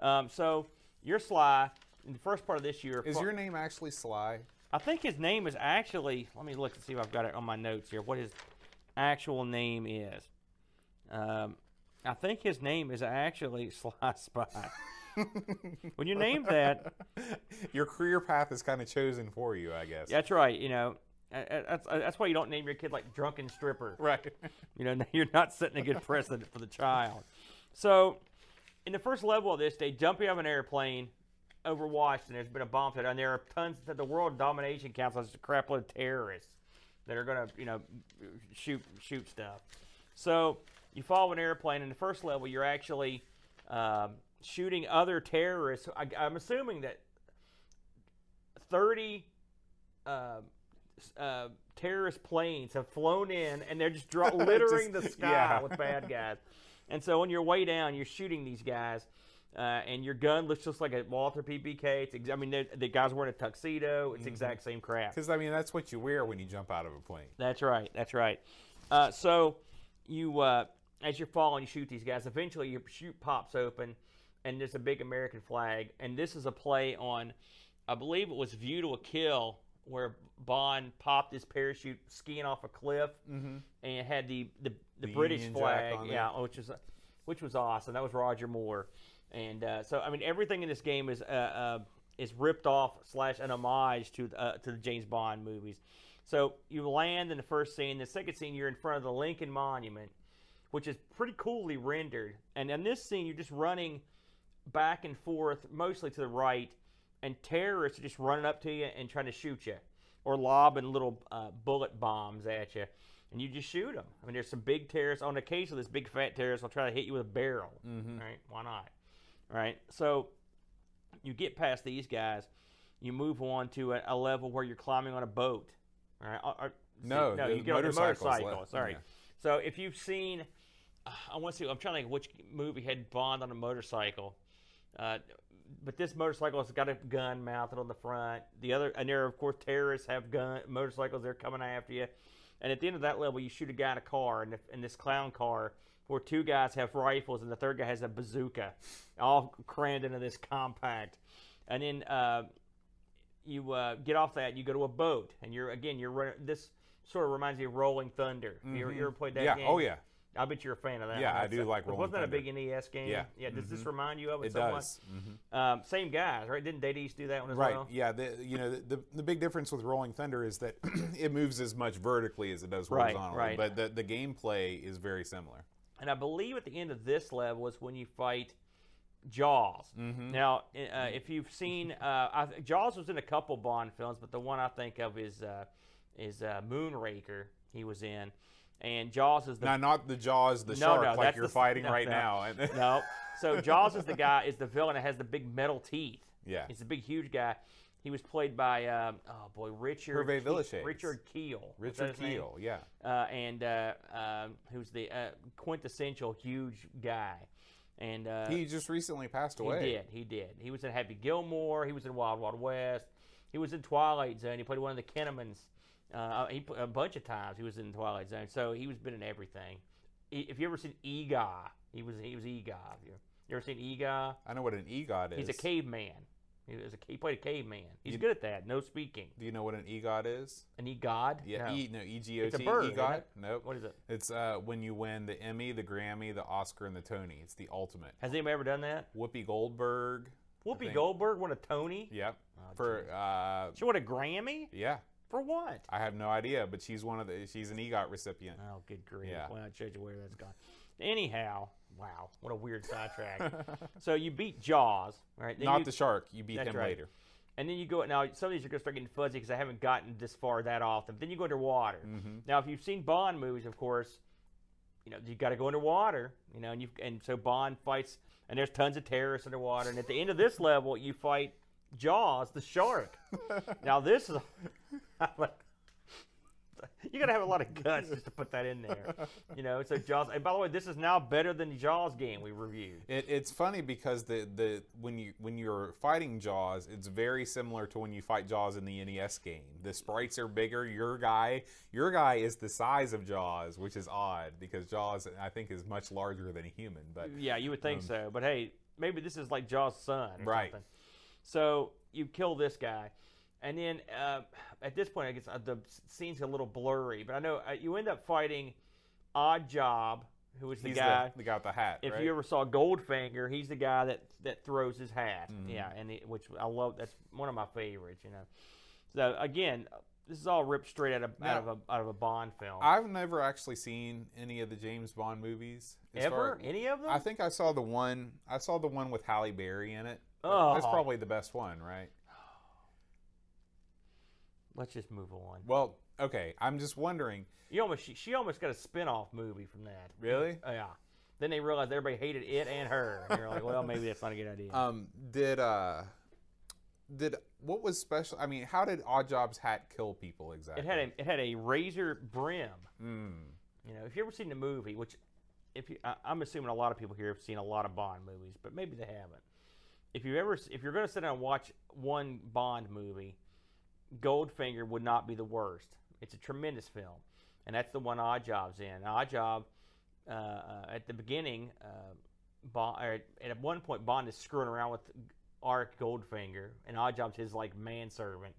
Um, so you're Sly. In the first part of this year, Is your name actually Sly? I think his name is actually. Let me look and see if I've got it on my notes here. What his actual name is? Um, I think his name is actually Sly Spy. When you name that, Your career path is kind of chosen for you, I guess. that's right. You know, that's uh, that's why you don't name your kid like drunken stripper. Right. You know, you're not setting a good precedent for the child. So, in the first level of this, they jump out of an airplane over Washington. There's been a bomb threat, and there are tons that the World Domination Council has a crap load of terrorists that are going to, you know, shoot shoot stuff. So you follow an airplane. In the first level, you're actually um, shooting other terrorists. I, I'm assuming that 30 uh, uh, terrorist planes have flown in and they're just dro- littering the sky yeah. with bad guys. And so on your way down, you're shooting these guys, uh, and your gun looks just like a Walther PPK. It's ex- I mean, the guy's wearing a tuxedo. It's the exact same crap. Because, I mean, that's what you wear when you jump out of a plane. That's right. That's right. Uh, so you, uh, as you're falling, you shoot these guys. Eventually, your chute pops open, and there's a big American flag. And this is a play on, I believe it was View to a Kill, where Bond popped his parachute skiing off a cliff, and it had the the, the, The British flag, yeah, which was which was awesome. That was Roger Moore. And uh, so, I mean, everything in this game is uh, uh, is ripped off slash an homage to uh, to the James Bond movies. So you land in the first scene. The second scene, you're in front of the Lincoln Monument, which is pretty coolly rendered. And in this scene, you're just running back and forth, mostly to the right, and terrorists are just running up to you and trying to shoot you, or lobbing little uh, bullet bombs at you, and you just shoot them. I mean, there's some big terrorists. On the case of this big fat terrorist, will try to hit you with a barrel. Right? Why not? Right? So you get past these guys, you move on to a, a level where you're climbing on a boat. Right? Or- or- No, no, the you get on a motorcycle. Sorry. yeah. So if you've seen, uh, I want to see. I'm trying to think which movie had Bond on a motorcycle. Uh, but this motorcycle has got a gun mounted on the front. The other, and there, of course, terrorists have gun motorcycles. They're coming after you. And at the end of that level, you shoot a guy in a car, in, the, in this clown car, where two guys have rifles and the third guy has a bazooka, all crammed into this compact. And then uh, you uh, get off that, you go to a boat, and you're again, you're this sort of reminds you of Rolling Thunder. You, ever, you ever played that yeah. game? Oh yeah. I bet you're a fan of that. Yeah. I do like Rolling Thunder. Wasn't that Thunder. a big NES game? Yeah. Yeah. Does this remind you of it? It somewhat? does. Mhm. Um, same guys, right? Didn't East do that one as Right. well? Yeah. The, you know the, the the big difference with Rolling Thunder is that it moves as much vertically as it does Right, horizontally. right. But the the gameplay is very similar. And I believe at the end of this level is when you fight Jaws. Mm-hmm. Now, uh, if you've seen uh, I, Jaws was in a couple Bond films, but the one I think of is uh, is uh, Moonraker. He was in, and Jaws is the Now, not the Jaws, the No, shark, no, like you're the- fighting no, right no. now. no. So Jaws is the guy is the villain that has the big metal teeth. Yeah. He's a big, huge guy. He was played by um, oh boy, Richard Hervé Ke- Richard Kiel. Richard? Kiel. Yeah. uh, and uh, um, who's the uh, quintessential huge guy. And uh, He just recently passed away. he did, he did. He was in Happy Gilmore. He was in Wild Wild West. He was in Twilight Zone. He played one of the Kinnemans. Uh, he a bunch of times. He was in Twilight Zone. So he was been in everything. E- If you ever seen Eegah, he was he was Eegah. You, you ever seen Eegah? I know what an EGOT is. He's a caveman. He was a he played a caveman. He's You- good at that. No speaking. Do you know what an EGOT is? An EGOT? Yeah, No. E no E G O T. It's a bird, EGOT. Nope. What is it? It's uh, when you win the Emmy, the Grammy, the Oscar, and the Tony. It's the ultimate. Has anybody ever done that? Whoopi Goldberg. Whoopi. Goldberg won a Tony. Yep. Oh, For uh, She won a Grammy yeah, for what? I have no idea, but she's one of the. She's an EGOT recipient. Oh, good grief! Yeah. Well, I shows you where that's gone. Anyhow, wow, what a weird sidetrack. so you beat Jaws, right? Then Not you- the shark. You beat him right. later. And then you go now. Some of these are going to start getting fuzzy because I haven't gotten this far that often. Then you go underwater. Mm-hmm. Now, if you've seen Bond movies, of course, you know you got to go underwater. You know, and you and so Bond fights, and there's tons of terrorists underwater. And at the end of this level, you fight Jaws, the shark. now this is. You gotta have a lot of guts just to put that in there, you know. So Jaws, and by the way, this is now better than the Jaws game we reviewed. It, it's funny because the, the when you when you're fighting Jaws, it's very similar to when you fight Jaws in the NES game. The sprites are bigger. Your guy, your guy is the size of Jaws, which is odd because Jaws, I think, is much larger than a human. But Yeah, you would think um, so. But hey, maybe this is like Jaws' son or Right. something. So you kill this guy. And then uh, at this point, I guess uh, the scene's a little blurry. But I know uh, you end up fighting Odd Job, who was the he's guy. the, the guy with the hat. if right? you ever saw Goldfinger, he's the guy that, that throws his hat. Mm-hmm. Yeah, and it, which I love. That's one of my favorites. You know. So again, this is all ripped straight out of out of a out of a Bond film. I've never actually seen any of the James Bond movies. as Ever far- any of them? I think I saw the one. I saw the one with Halle Berry in it. Oh. That's probably the best one, right? Let's just move on. Well, okay. I'm just wondering. You almost she, she almost got a spin-off movie from that. Really? Oh, yeah. Then they realized everybody hated it and her. And they're like, well, maybe that's not a good idea. Um, did uh, did what was special? I mean, how did Odd Job's hat kill people exactly? it had a it had a razor brim. Mm. You know, if you ever seen the movie, which if you, I, I'm assuming a lot of people here have seen a lot of Bond movies, but maybe they haven't. If you ever, if you're going to sit down and watch one Bond movie, Goldfinger would not be the worst. It's a tremendous film, and that's the one Odd Job's in. Odd Job, uh, uh, at the beginning, uh, Bond, at one point, Bond is screwing around with Auric Goldfinger, and Odd Job's his like manservant.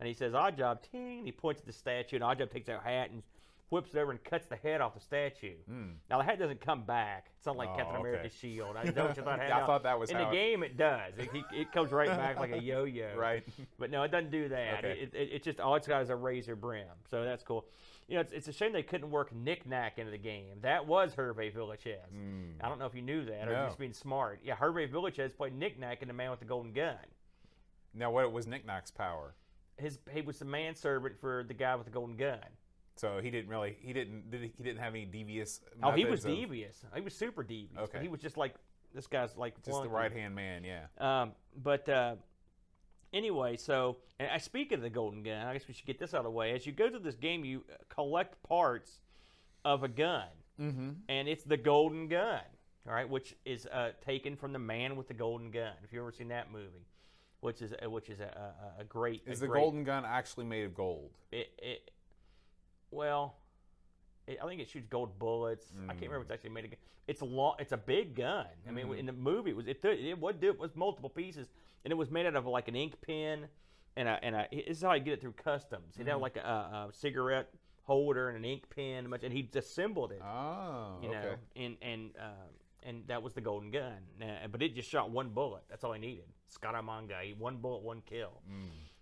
And he says, Odd Job, ting, and he points at the statue, and Odd Job takes out hat and whips it over and cuts the head off the statue. Hmm. Now the head doesn't come back. It's not like. Oh, Captain okay. America's shield. I don't know what you thought. it. I thought that was in how the it- game. It does. It, it, it comes right back like a yo-yo. Right. But no, it doesn't do that. Okay. It, it, it's just all it's got is a razor brim. So that's cool. You know, it's, it's a shame they couldn't work knick-knack into the game. That was Hervé Villechaize. Hmm. I don't know if you knew that or. No. just being smart. Yeah, Hervé Villechaize played knick-knack in The Man with the Golden Gun. Now, what was Knickknack's power? His he was the manservant for the guy with the golden gun. So he didn't really, he didn't, did he, he didn't have any devious. Oh, he was of- devious. He was super devious. Okay. He was just like this guy's like Just the right hand man, yeah. Um, but uh, anyway, so and I speak of the golden gun. I guess we should get this out of the way. As you go through this game, you collect parts of a gun, mm-hmm. and it's the golden gun, all right, which is uh, taken from the man with the golden gun. If you've ever seen that movie, which is uh, which is a, a, a great Is a the great- golden gun actually made of gold? it, it well it, I think it shoots gold bullets. I can't remember if it's actually made of. gun. It's a long. It's a big gun. I mean, in the movie, it was it it would do it was multiple pieces, and it was made out of like an ink pen, and a and a. This is how I get it through customs. He'd have like a, a cigarette holder and an ink pen, much, and he assembled it. Oh, you okay. know, and and uh, and that was the golden gun. Uh, but it just shot one bullet. That's all he needed. Scaramanga, one bullet, one kill.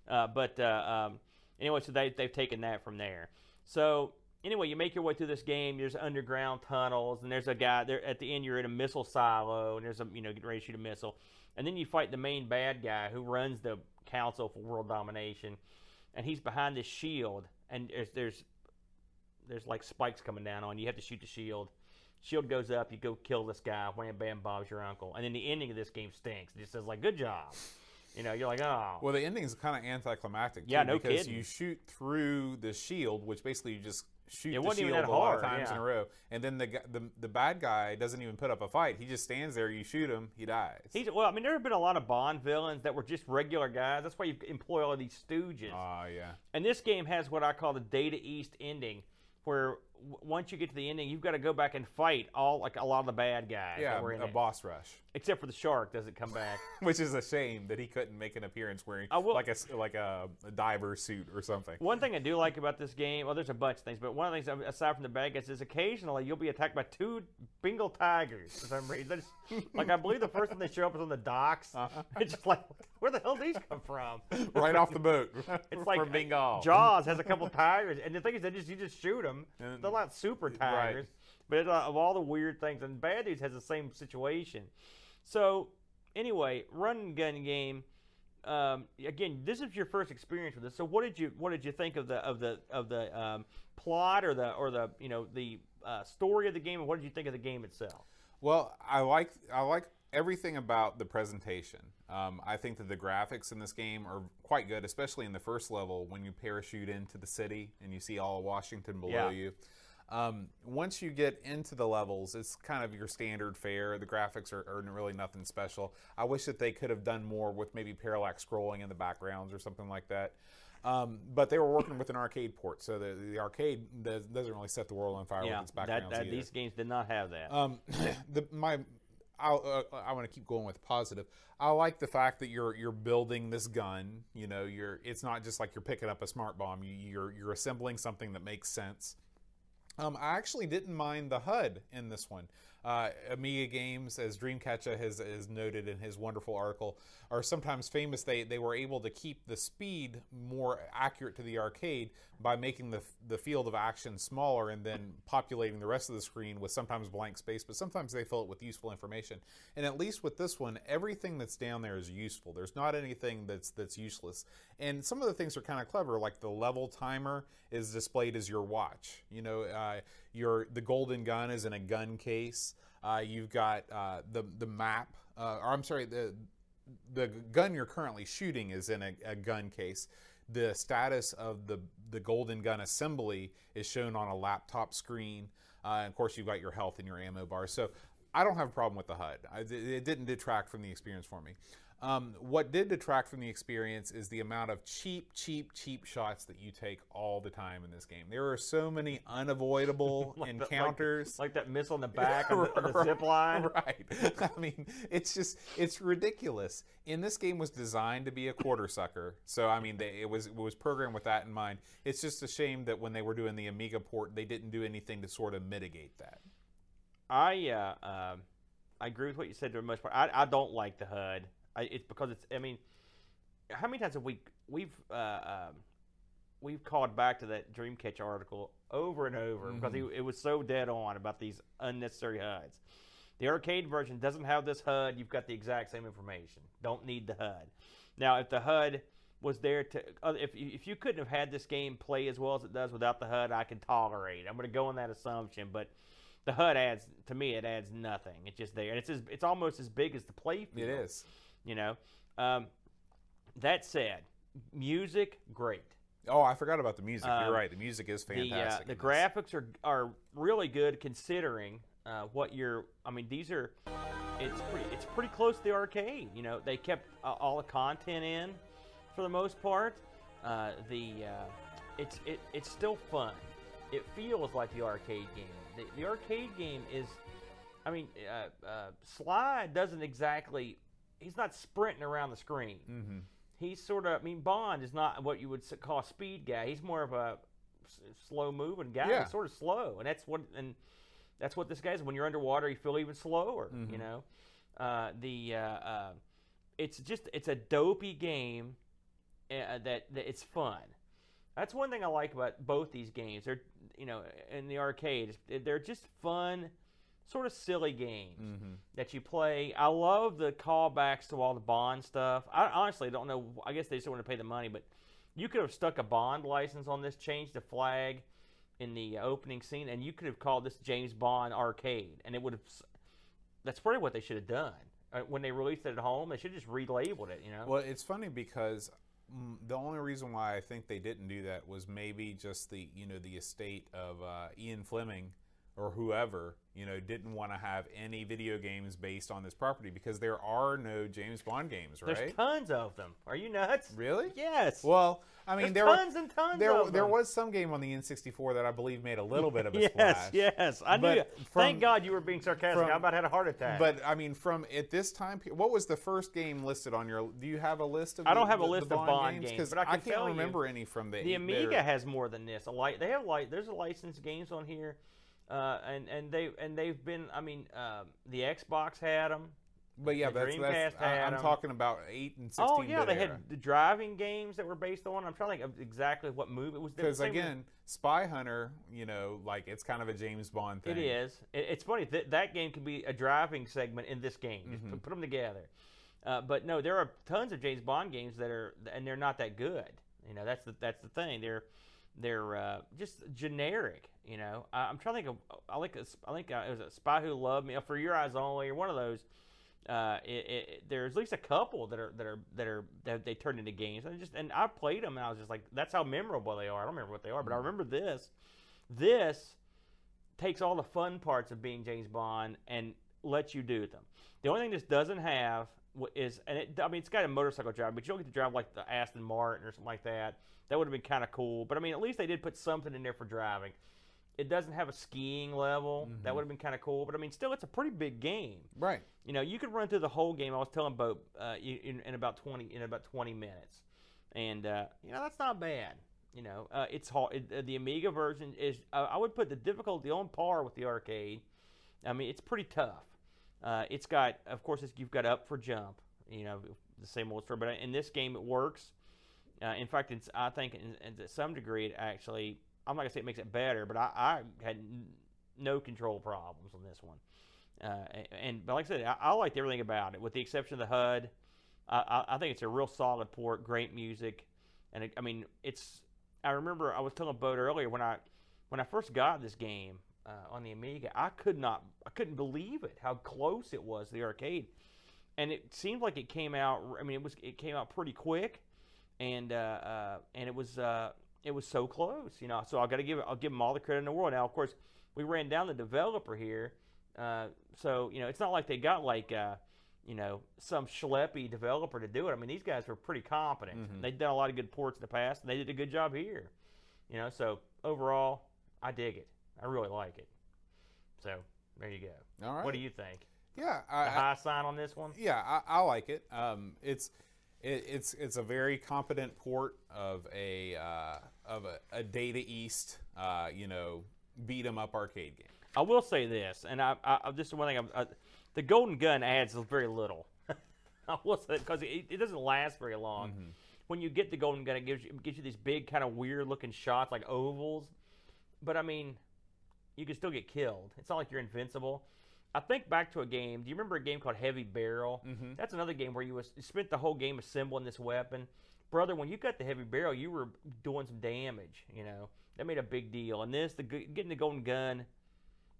Uh, but uh, um, anyway, so they they've taken that from there. So anyway, you make your way through this game. There's underground tunnels, and there's a guy there at the end. You're in a missile silo, and there's a you know getting ready to shoot a missile, and then you fight the main bad guy who runs the Council for World Domination, and he's behind this shield, and there's there's there's like spikes coming down on you. You have to shoot the shield. Shield goes up, you go kill this guy. Wham bam, Bob's your uncle. And then the ending of this game stinks. It just says like, "Good job." You know, you're like, "Oh." Well, the ending is kind of anticlimactic. Yeah, too, no because kidding. you shoot through the shield, which basically you just shoot It the shield a lot of times in a row, and then the, the the bad guy doesn't even put up a fight. He just stands there. You shoot him, he dies. He's, well, I mean, there have been a lot of Bond villains that were just regular guys. That's why you employ all of these stooges. Ah, yeah. and this game has what I call the Data East ending, where w- once you get to the ending, you've got to go back and fight all like a lot of the bad guys Yeah, that were in a it. boss rush, Except for the shark doesn't come back. which is a shame that he couldn't make an appearance wearing I will- like a like a, a diver suit or something. One thing I do like about this game, well, there's a bunch of things, but one of the things aside from the bad guys is occasionally you'll be attacked by two Bengal tigers for some reason. Like I believe the first one they show up is on the docks. Uh-huh. It's just like where the hell did these come from? right off the boat. It's like from Bengal. Jaws has a couple tigers, and the thing is, they just you just shoot them. And- They're not super tigers, but it, uh, of all the weird things, and Bad Dudes has the same situation. So anyway, run and gun game. Um, again, this is your first experience with this. So what did you what did you think of the of the of the um, plot or the or the you know the uh, story of the game, and what did you think of the game itself? Well, I like I like everything about the presentation. Um, I think that the graphics in this game are quite good, especially in the first level when you parachute into the city and you see all of Washington below Yeah. you. Um, once you get into the levels, it's kind of your standard fare. The graphics are, are really nothing special. I wish that they could have done more with maybe parallax scrolling in the backgrounds or something like that. Um, but they were working with an arcade port, so the, the arcade does, doesn't really set the world on fire yeah, with its backgrounds that either. these games did not have that. Um, the my, uh, I want to keep going with positive. I like the fact that you're you're building this gun. You know, you're it's not just like you're picking up a smart bomb. You, you're you're assembling something that makes sense. Um, I actually didn't mind the HUD in this one. Uh, Amiga games, as Dreamcatcher has, has noted in his wonderful article, are sometimes famous. They they were able to keep the speed more accurate to the arcade by making the the field of action smaller and then populating the rest of the screen with sometimes blank space, but sometimes they fill it with useful information. And at least with this one, everything that's down there is useful. There's not anything that's that's useless. And some of the things are kind of clever, like the level timer is displayed as your watch. You know, uh, your the golden gun is in a gun case. Uh, you've got uh, the the map, uh, or I'm sorry, the the gun you're currently shooting is in a, a gun case. The status of the the golden gun assembly is shown on a laptop screen. Uh, of course, you've got your health and your ammo bar. So I don't have a problem with the HUD. I, it didn't detract from the experience for me. Um, what did detract from the experience is the amount of cheap, cheap, cheap shots that you take all the time in this game. There are so many unavoidable Like the- like- encounters. like, that missile in the back of the, of the zip line. Right. I mean, it's just it's ridiculous. And this game was designed to be a quarter sucker. So I mean, they, it was it was programmed with that in mind. It's just a shame that when they were doing the Amiga port, they didn't do anything to sort of mitigate that. I uh, um I agree with what you said to the most part. I, I don't like the HUD. I, it's because it's. I mean, how many times have we we've uh, um, we've called back to that Dreamcatcher article over and over because he, it was so dead on about these unnecessary HUDs. The arcade version doesn't have this HUD. You've got the exact same information. Don't need the HUD. Now, if the HUD was there to, uh, if if you couldn't have had this game play as well as it does without the HUD, I can tolerate. I'm going to go on that assumption, but the HUD adds to me. It adds nothing. It's just there, and it's as, it's almost as big as the play It field. is. You know. Um, that said, music great. Oh, I forgot about the music. Um, You're right. The music is The, uh, fantastic. the graphics are are really good considering uh, what you're. I mean, these are. It's pretty. It's pretty close to the arcade. You know, they kept uh, all the content in, for the most part. Uh, the uh, it's it, it's still fun. It feels like the arcade game. The, the arcade game is. I mean, uh, uh, Sly doesn't exactly. He's not sprinting around the screen. Mm-hmm. He's sort of. I mean, Bond is not what you would call a speed guy. He's more of a s- slow moving guy. Yeah. He's sort of slow, and that's what and that's what this guy is. When you're underwater, you feel even slower. You know, uh, the uh, uh, it's just it's a dopey game uh, that, that it's fun. That's one thing I like about both these games. They're you know in the arcade, they're just fun, sort of silly games Mm-hmm. that you play. I love the callbacks to all the Bond stuff. I honestly don't know. I guess they just want to pay the money, but you could have stuck a Bond license on this, changed the flag in the opening scene, and you could have called this James Bond Arcade, and it would have. That's probably what they should have done Uh, when they released it at home. They should have just relabeled it. You know. Well, it's funny because the only reason why I think they didn't do that was maybe just the you know the estate of uh, Ian Fleming or whoever you know didn't want to have any video games based on this property because there are no James Bond games, right? There's tons of them. Are you nuts? Really? Yes. Well, I mean, There's there tons and tons there them. was some game on the N64 that I believe made a little bit of a yes, splash. yes. I knew. From- Thank God you were being sarcastic. from- I about had a heart attack. But I mean, from at this time, what was the first game listed on your? Do you have a list of? I don't the- have a the- list the of Bond games? because I can can't tell you, remember any from the. The 8-bit Amiga has more than this. A li- they have like there's a licensed games on here, uh, and and they and they've been. I mean, uh, the Xbox had them. But yeah, the that's, that's Dreamcast I, had I'm 'em. talking about eight and sixteen. Oh yeah, they era. had the driving games that were based on. I'm trying to think of exactly what movie it was. the Because again, Spy Hunter, you know, like it's kind of a James Bond thing. It is. It, it's funny that that game could be a driving segment in this game. Just Mm-hmm. put, put them together. Uh, but no, there are tons of James Bond games that are, and they're not that good. You know, that's the that's the thing. They're they're uh, just generic. You know, I, I'm trying to think of. I like. a I think uh, it was a Spy Who Loved Me, For Your Eyes Only, or one of those. Uh, it, it, there's at least a couple that are that are that are that they turned into games. And I just and I played them, and I was just like, that's how memorable they are. I don't remember what they are, but I remember this. This takes all the fun parts of being James Bond and lets you do them. The only thing this doesn't have is, and it, I mean, it's got a motorcycle drive, but you don't get to drive like the Aston Martin or something like that. That would have been kind of cool. But I mean, at least they did put something in there for driving. It doesn't have a skiing level. That would have been kind of cool. But I mean, still, it's a pretty big game. Right. You know, you could run through the whole game. I was telling Bo uh, in, in, about twenty in about twenty minutes, and uh, you know that's not bad. You know, uh, it's hard. It, the Amiga version is. Uh, I would put the difficulty on par with the arcade. I mean, it's pretty tough. Uh, it's got, of course, you've got up for jump. You know, the same old story. But in this game, it works. Uh, in fact, it's, I think, in, in, to some degree, it actually. I'm not gonna say it makes it better, but I, I had n- no control problems on this one. Uh, and but like I said, I, I liked everything about it, with the exception of the HUD. I, I, I think it's a real solid port, great music, and it, I mean, it's. I remember I was telling Boat earlier when I when I first got this game uh, on the Amiga, I could not, I couldn't believe it how close it was to the arcade, and it seemed like it came out. I mean, it was it came out pretty quick, and uh, uh, and it was uh, it was so close, you know. So I got to give I'll give them all the credit in the world. Now, of course, we ran down the developer here, uh, so you know it's not like they got like uh, you know, some schleppy developer to do it. I mean, these guys were pretty competent. Mm-hmm. They've done a lot of good ports in the past, and they did a good job here. You know, so overall, I dig it. I really like it. So there you go. All right. What do you think? Yeah, The I, I, high sign on this one? yeah, I, I like it. Um, it's it, it's it's a very competent port of a uh, of a, a Data East, uh, you know, beat 'em up arcade game. I will say this, and I, I I- just one thing. I, I, the golden gun adds very little. I will say because it, it doesn't last very long. When you get the golden gun, it gives you it gives you these big kind of weird looking shots like ovals. But I mean, you can still get killed. It's not like you're invincible. I think back to a game. Do you remember a game called Heavy Barrel? Mm-hmm. That's another game where you, was, you spent the whole game assembling this weapon. Brother, when you got the heavy barrel, you were doing some damage. You know that made a big deal. And this, the getting the golden gun,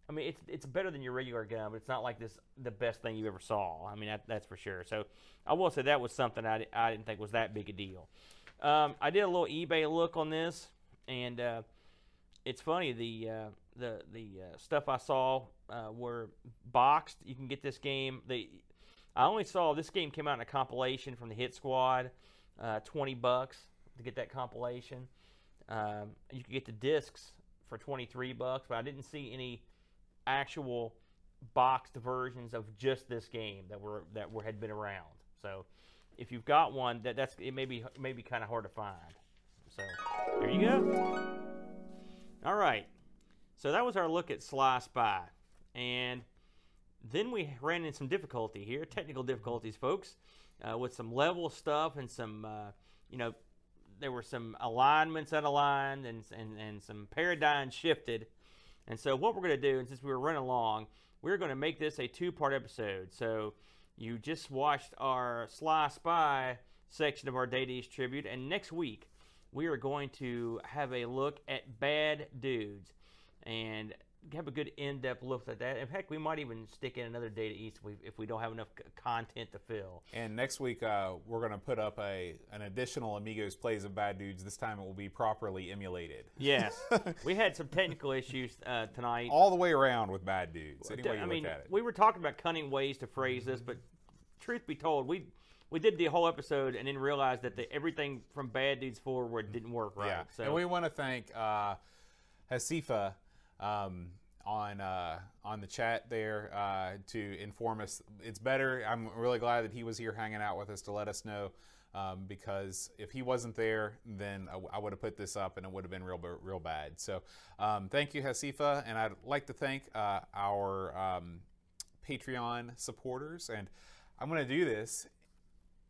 I mean, it's it's better than your regular gun, but it's not like this the best thing you ever saw. I mean, that, that's for sure. So I will say that was something I, I didn't think was that big a deal. Um, I did a little eBay look on this, and uh, it's funny the uh, the the uh, stuff I saw uh, were boxed. You can get this game. They I only saw this game came out in a compilation from the Hit Squad, uh, twenty bucks to get that compilation. Um, you could get the discs for twenty three bucks, but I didn't see any actual boxed versions of just this game that were that were had been around. So if you've got one, that that's it may be it may be kind of hard to find. So there you go. All right. So that was our look at Sly Spy. And then we ran into some difficulty here, technical difficulties, folks, uh, with some level stuff and some, uh, you know, there were some alignments unaligned and, and, and some paradigms shifted. And so what we're going to do, and since we were running along, we're going to make this a two-part episode. So you just watched our Sly Spy section of our Data tribute, and next week we are going to have a look at Bad Dudes and have a good in-depth look at that. In fact, we might even stick in another Data East if we, if we don't have enough content to fill. And next week uh, we're going to put up a an additional Amigos plays of Bad Dudes. This time it will be properly emulated. Yes, we had some technical issues uh, tonight. All the way around with Bad Dudes. Any I mean, at it. we were talking about cunning ways to phrase this, but truth be told, we we did the whole episode and then realized that the, everything from Bad Dudes forward didn't work right. Yeah, So and we want to thank uh, Hasifa um, on uh, on the chat there uh, to inform us. It's better. I'm really glad that he was here hanging out with us to let us know. Um, because if he wasn't there, then I, would have put this up and it would have been real, real bad. So, um, thank you, Hasifa, and I'd like to thank uh, our um, Patreon supporters. And I'm going to do this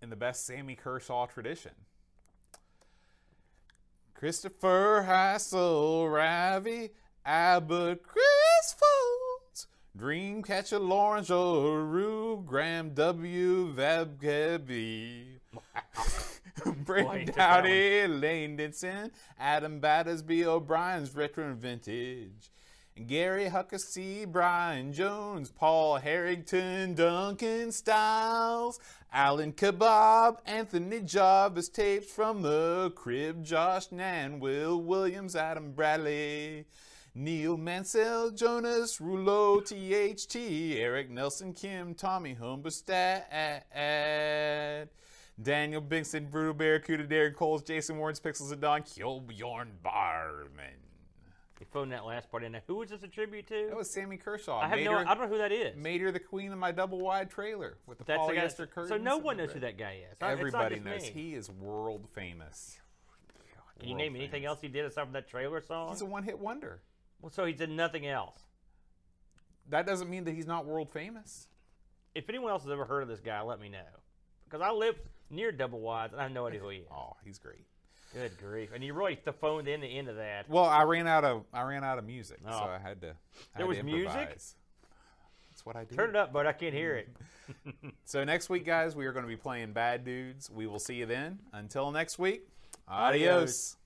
in the best Sammy Kershaw tradition. Christopher Hassel, Ravi, Abbott, Chris Folds, Dreamcatcher Lawrence O'Rue, Graham W. Vebkebi, Brandon Dowdy, Lane Denson, Adam Battersby, O'Brien's Retro and Vintage. Gary Huckasey, Brian Jones, Paul Harrington, Duncan Styles, Alan Kebab, Anthony Jarvis, tapes from the crib, Josh Nan, Will Williams, Adam Bradley, Neil Mansell, Jonas Rouleau, THT, Eric Nelson, Kim, Tommy Humberstad, Daniel Binkson, Brutal Barracuda, Derek Coles, Jason Warren's Pixels and Don, Kjolbjorn Barman. you phoned that last part in there. Who was this a tribute to? That was Sammy Kershaw. I have made no. I don't know who that is. made her the queen of my double wide trailer with the That's the polyester curtains. So no one the knows who that guy is. It's not- it's not Everybody knows. me. He is world famous. Can you world name anything else he did aside from that trailer song? He's a one-hit wonder. Well, so he did nothing else. That doesn't mean that he's not world famous. If anyone else has ever heard of this guy, let me know. Because I live near Double Wides and I have no idea who he is. Oh, he's great. Good grief! And you really phoned in the end of that. Well, I ran out of I ran out of music, so Oh. I had to. I There had was to music? That's what I do. Turn it up, but I can't hear it. So next week, guys, we are going to be playing Bad Dudes. We will see you then. Until next week, adios. Adios.